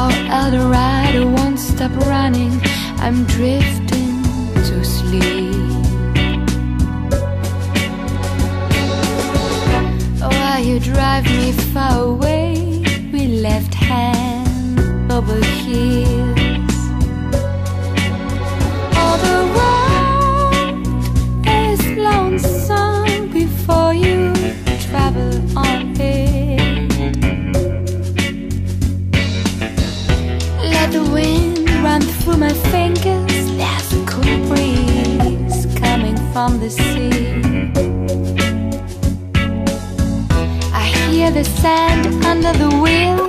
Our Eldorado, won't stop running. I'm drifting to sleep. Oh, while you drive me far away, we left hand over heels. All the while. the sea. I hear the sand under the wheel.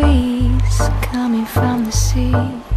breeze coming from the sea.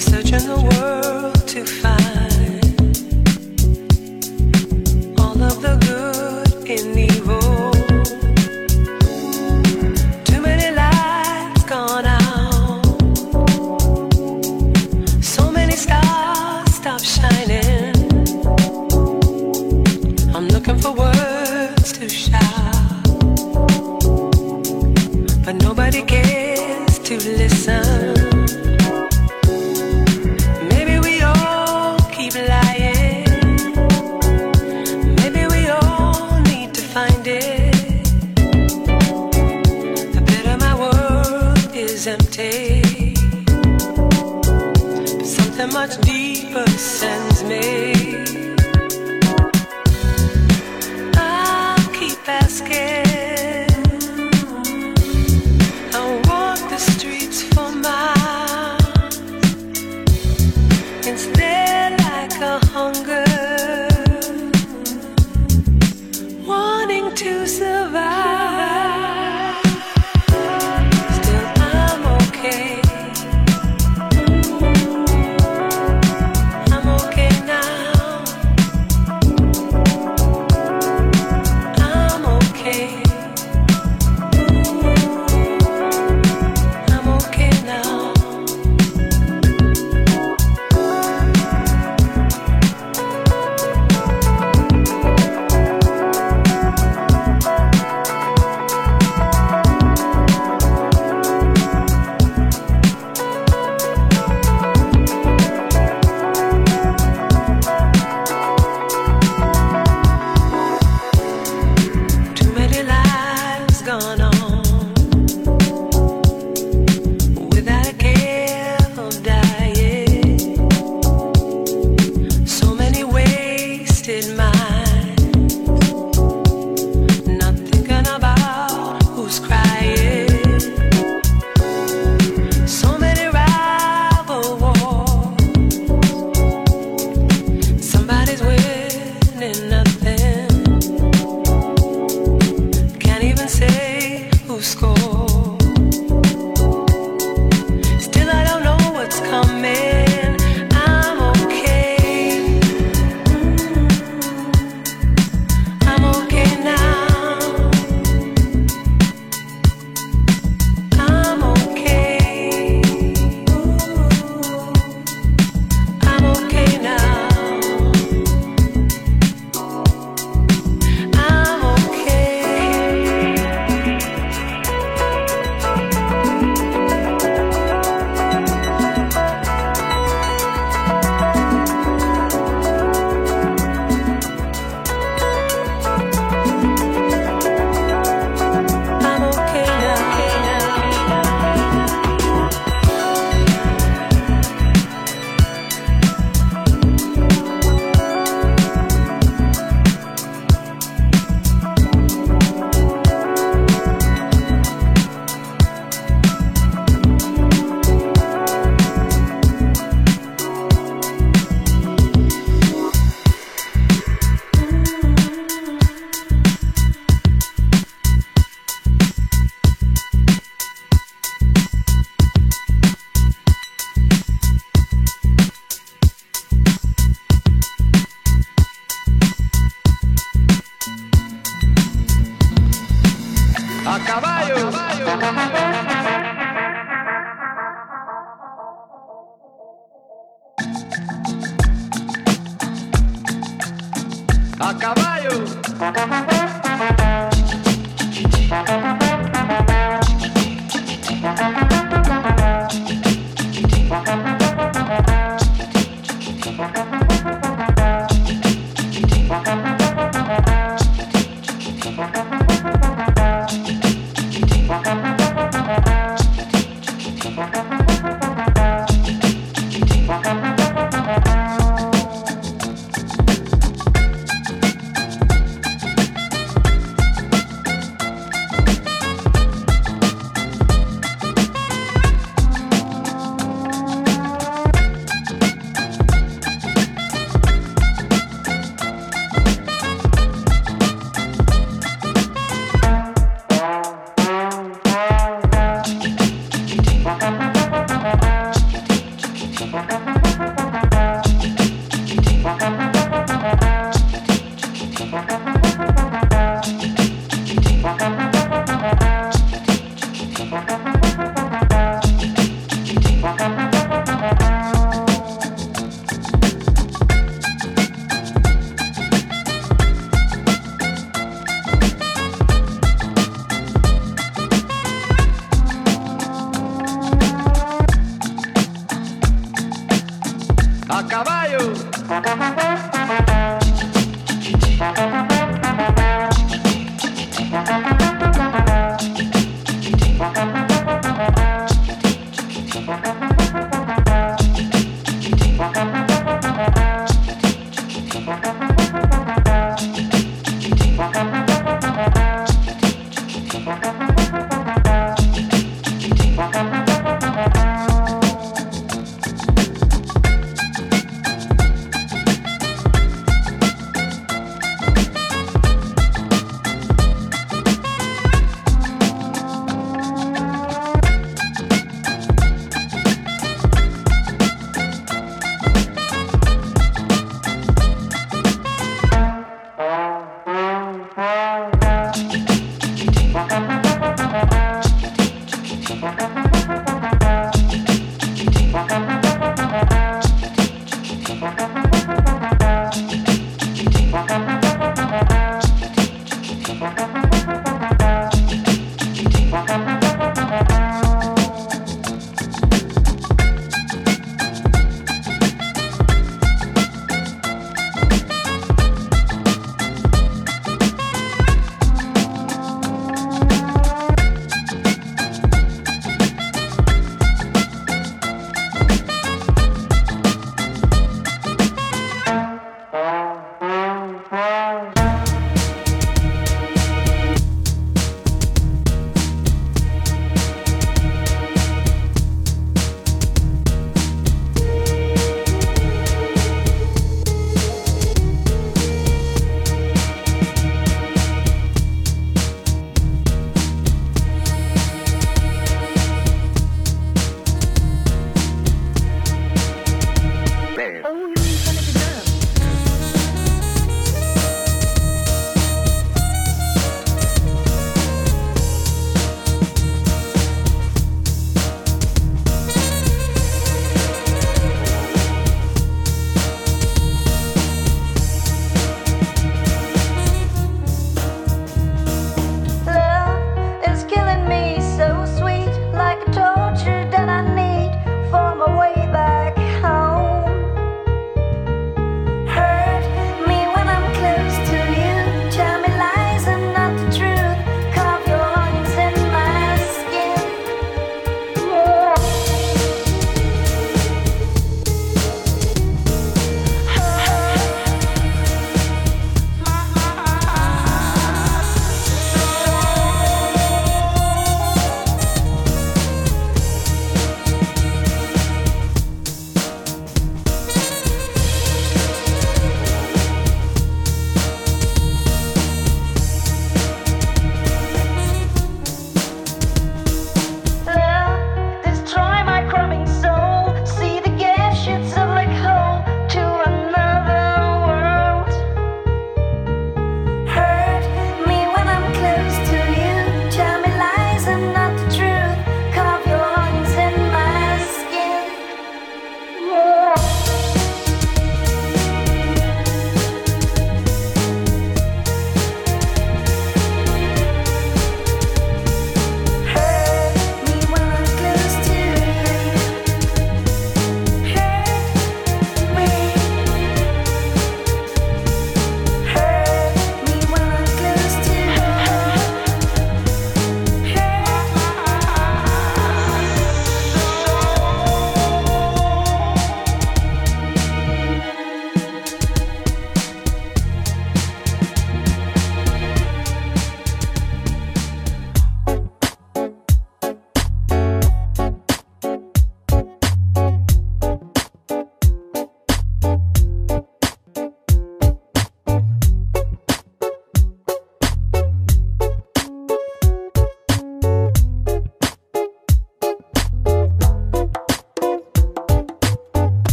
A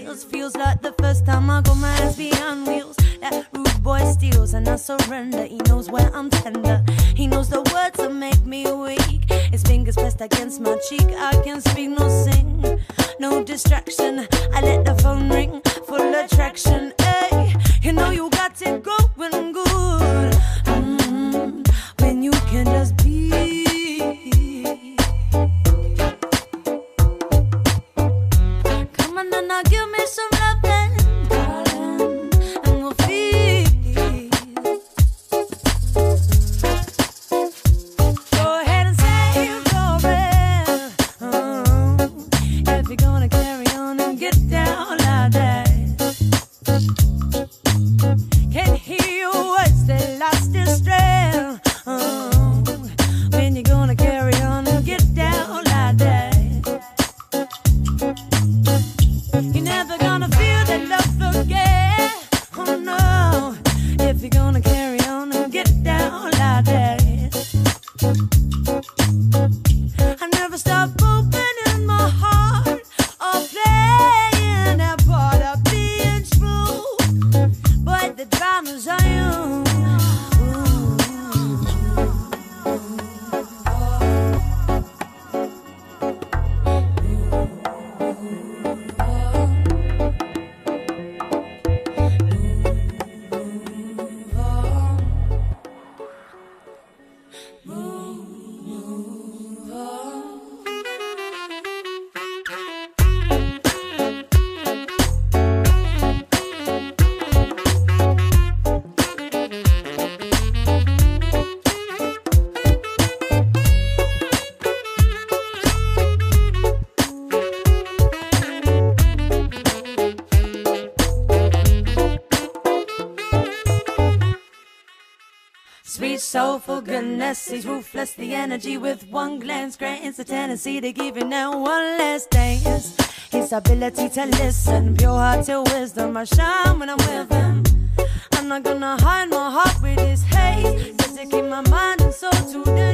heals. Feels like the first time I got my hands behind wheels. That rude boy steals and I surrender. He knows where I'm tender. He knows the words that make me weak. His fingers pressed against my cheek. I can speak, no sing, no distraction. I let the phone ring, full attraction. Hey, you know you got it going good. Mm, when you can just be. Goodness, he's ruthless. The energy with one glance grants the tendency to give you now one last dance. His ability to listen, pure hearted wisdom. I shine when I'm with him. I'm not gonna hide my heart with his haze, just to keep my mind and soul to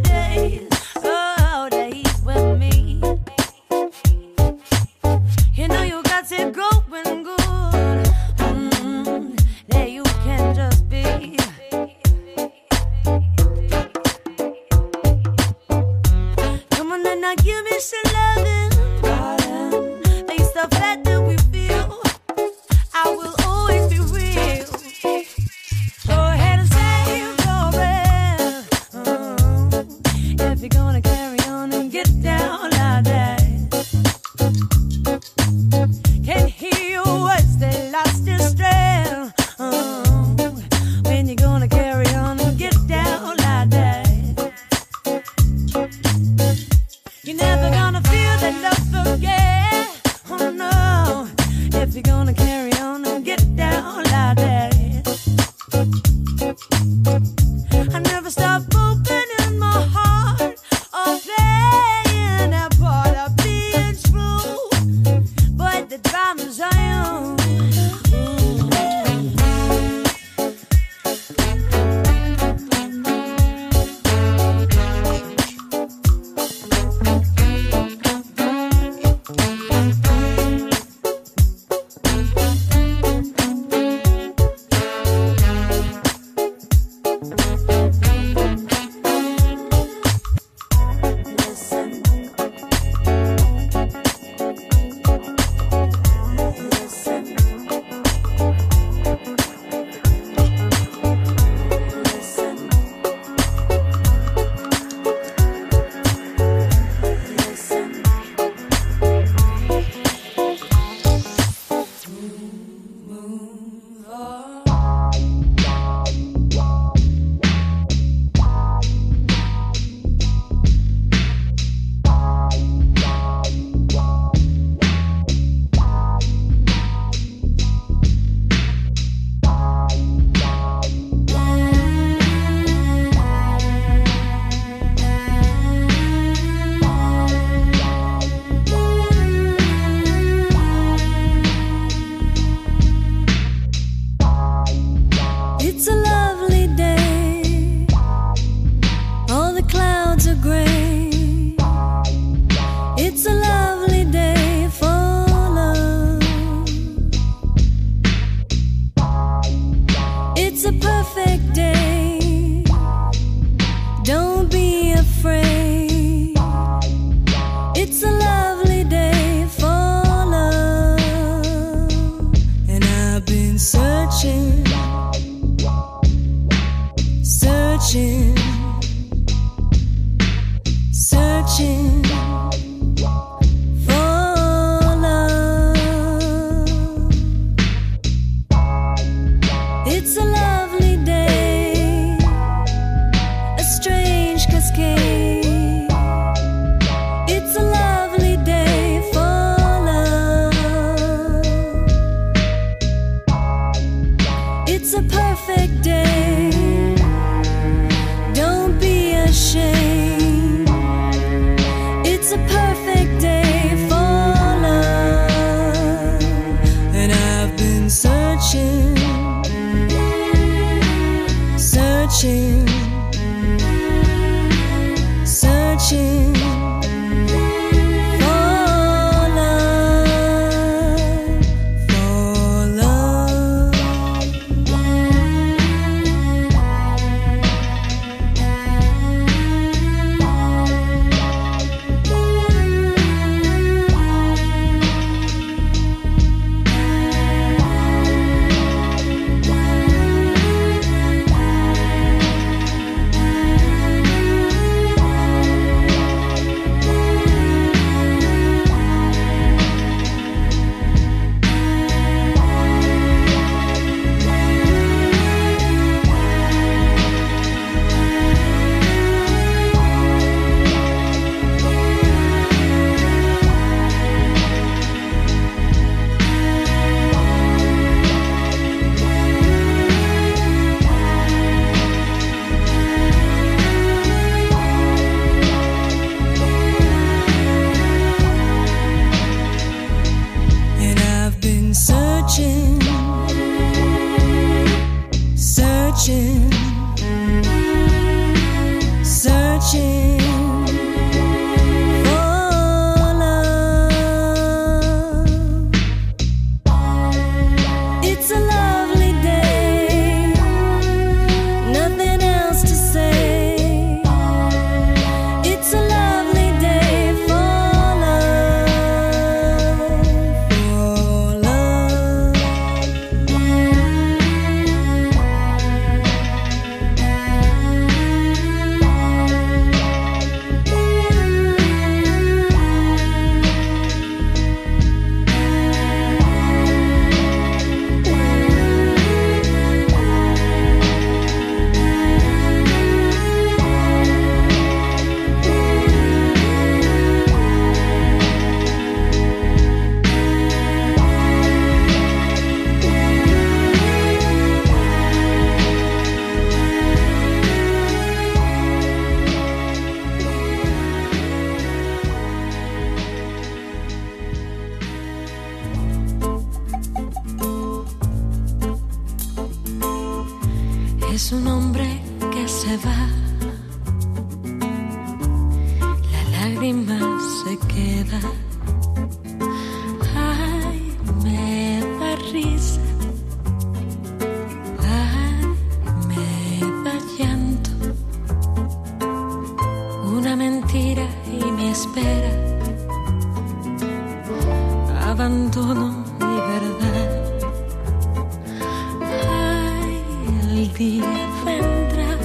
día vendrá.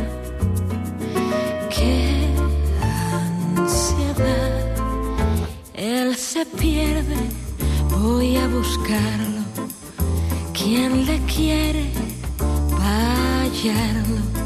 Qué ansiedad. Él se pierde, voy a buscarlo. Quien le quiere, hallarlo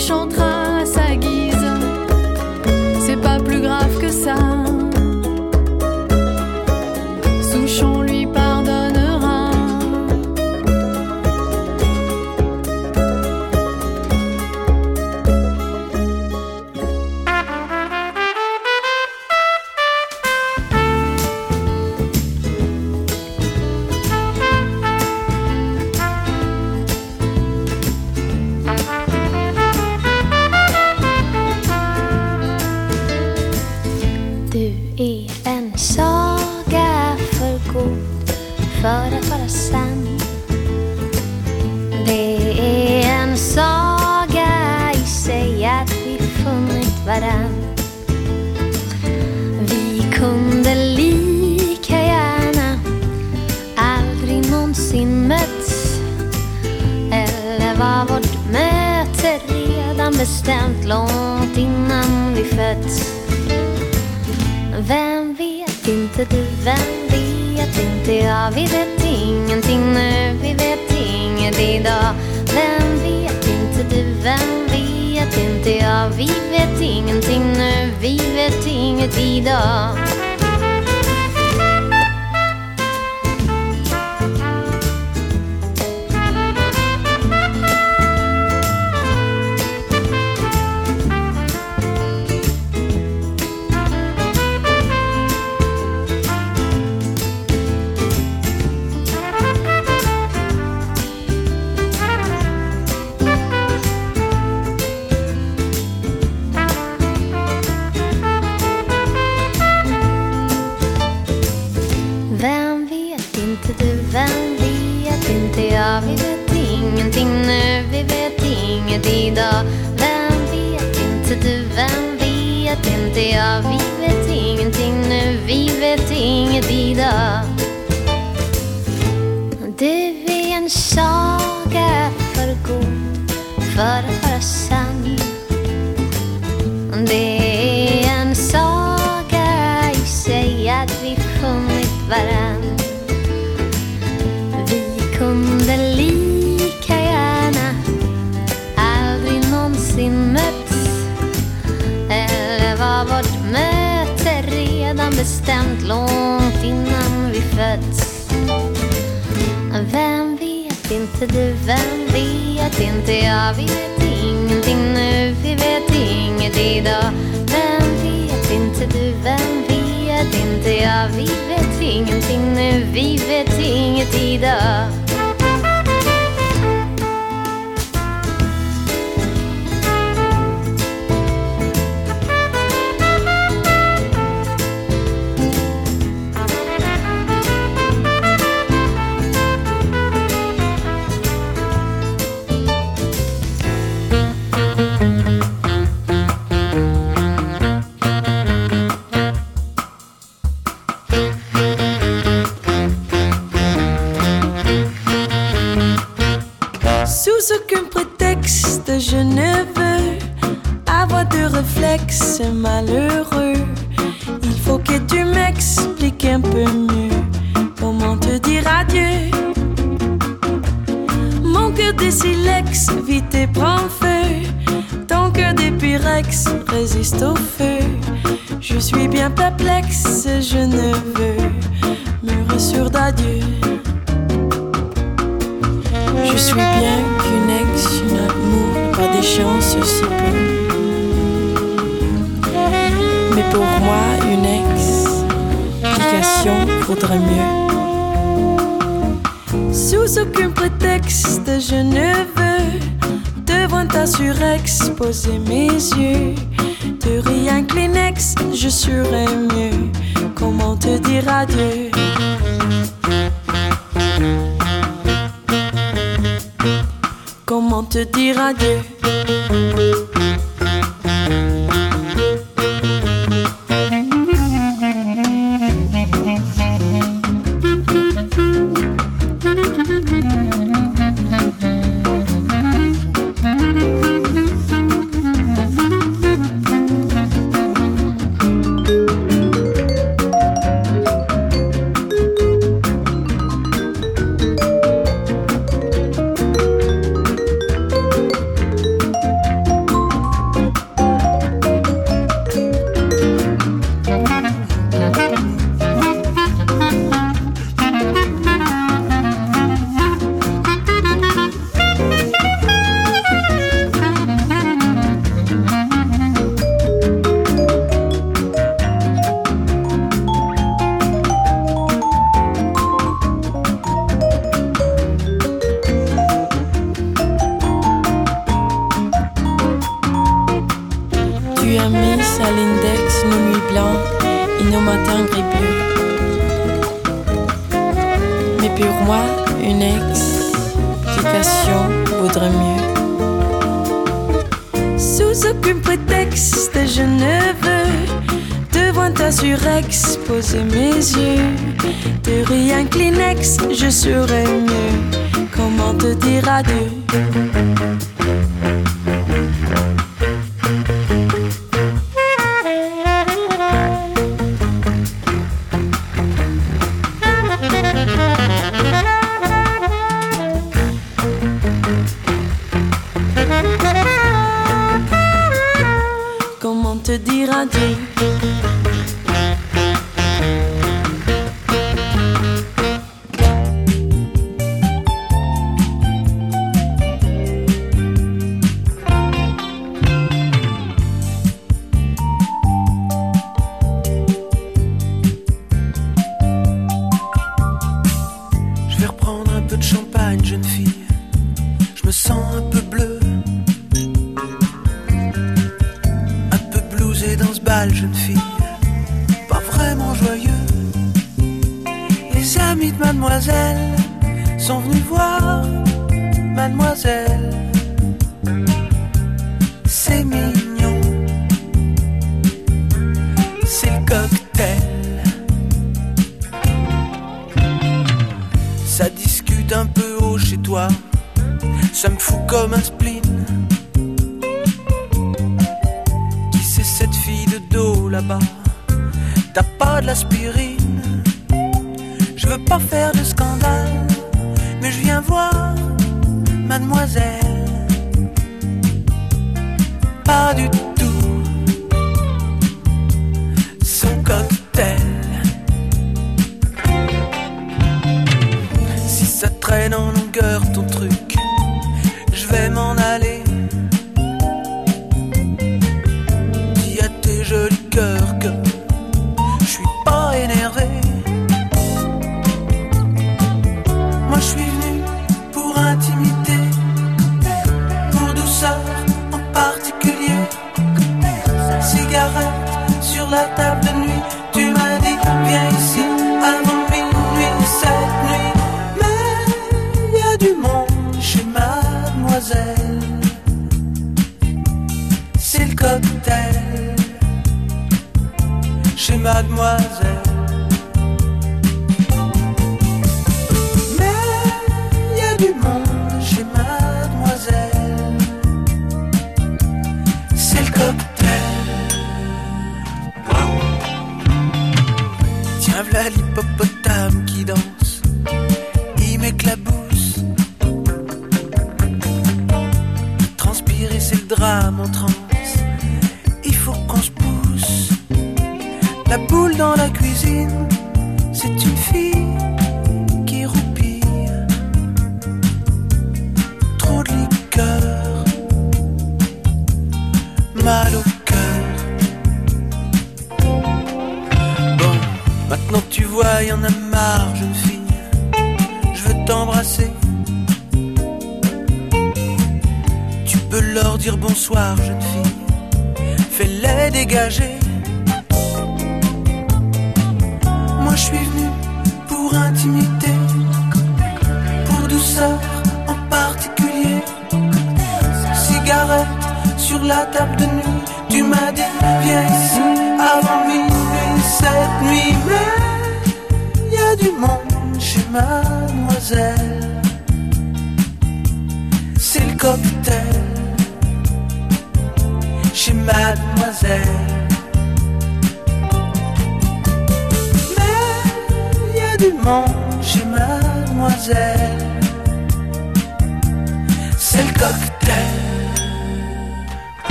chantera sa guitare. en saga för god för att vara sann. Det är en saga i sig att vi funnit varann. Vi kunde lika gärna aldrig någonsin mötts. Eller var vårt möte redan bestämt långt innan vi föddes? vet inte jag, vi vet ingenting nu, vi vet inget idag. Vem vet inte du, vem vet inte jag, vi vet ingenting nu, vi vet inget idag. je serais mieux. Comment te dire adieu? Comment te dire adieu?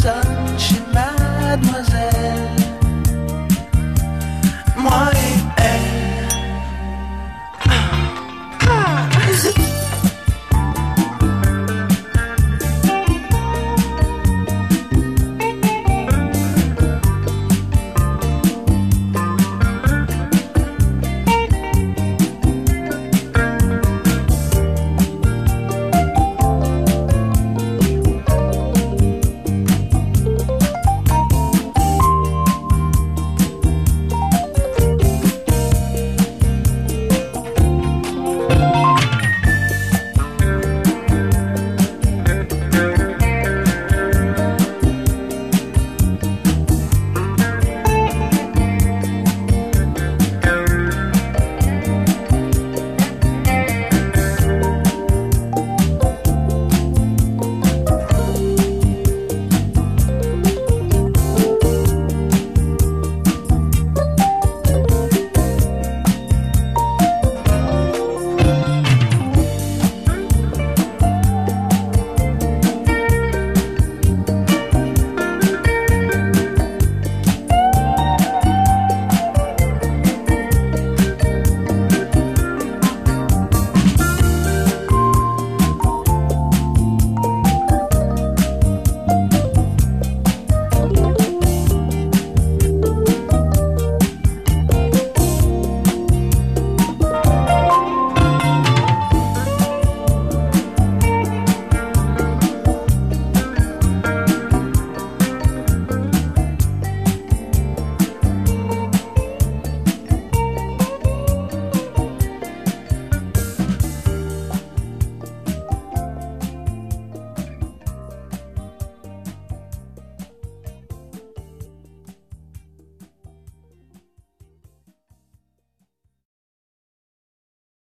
Sunshine a mademoiselle.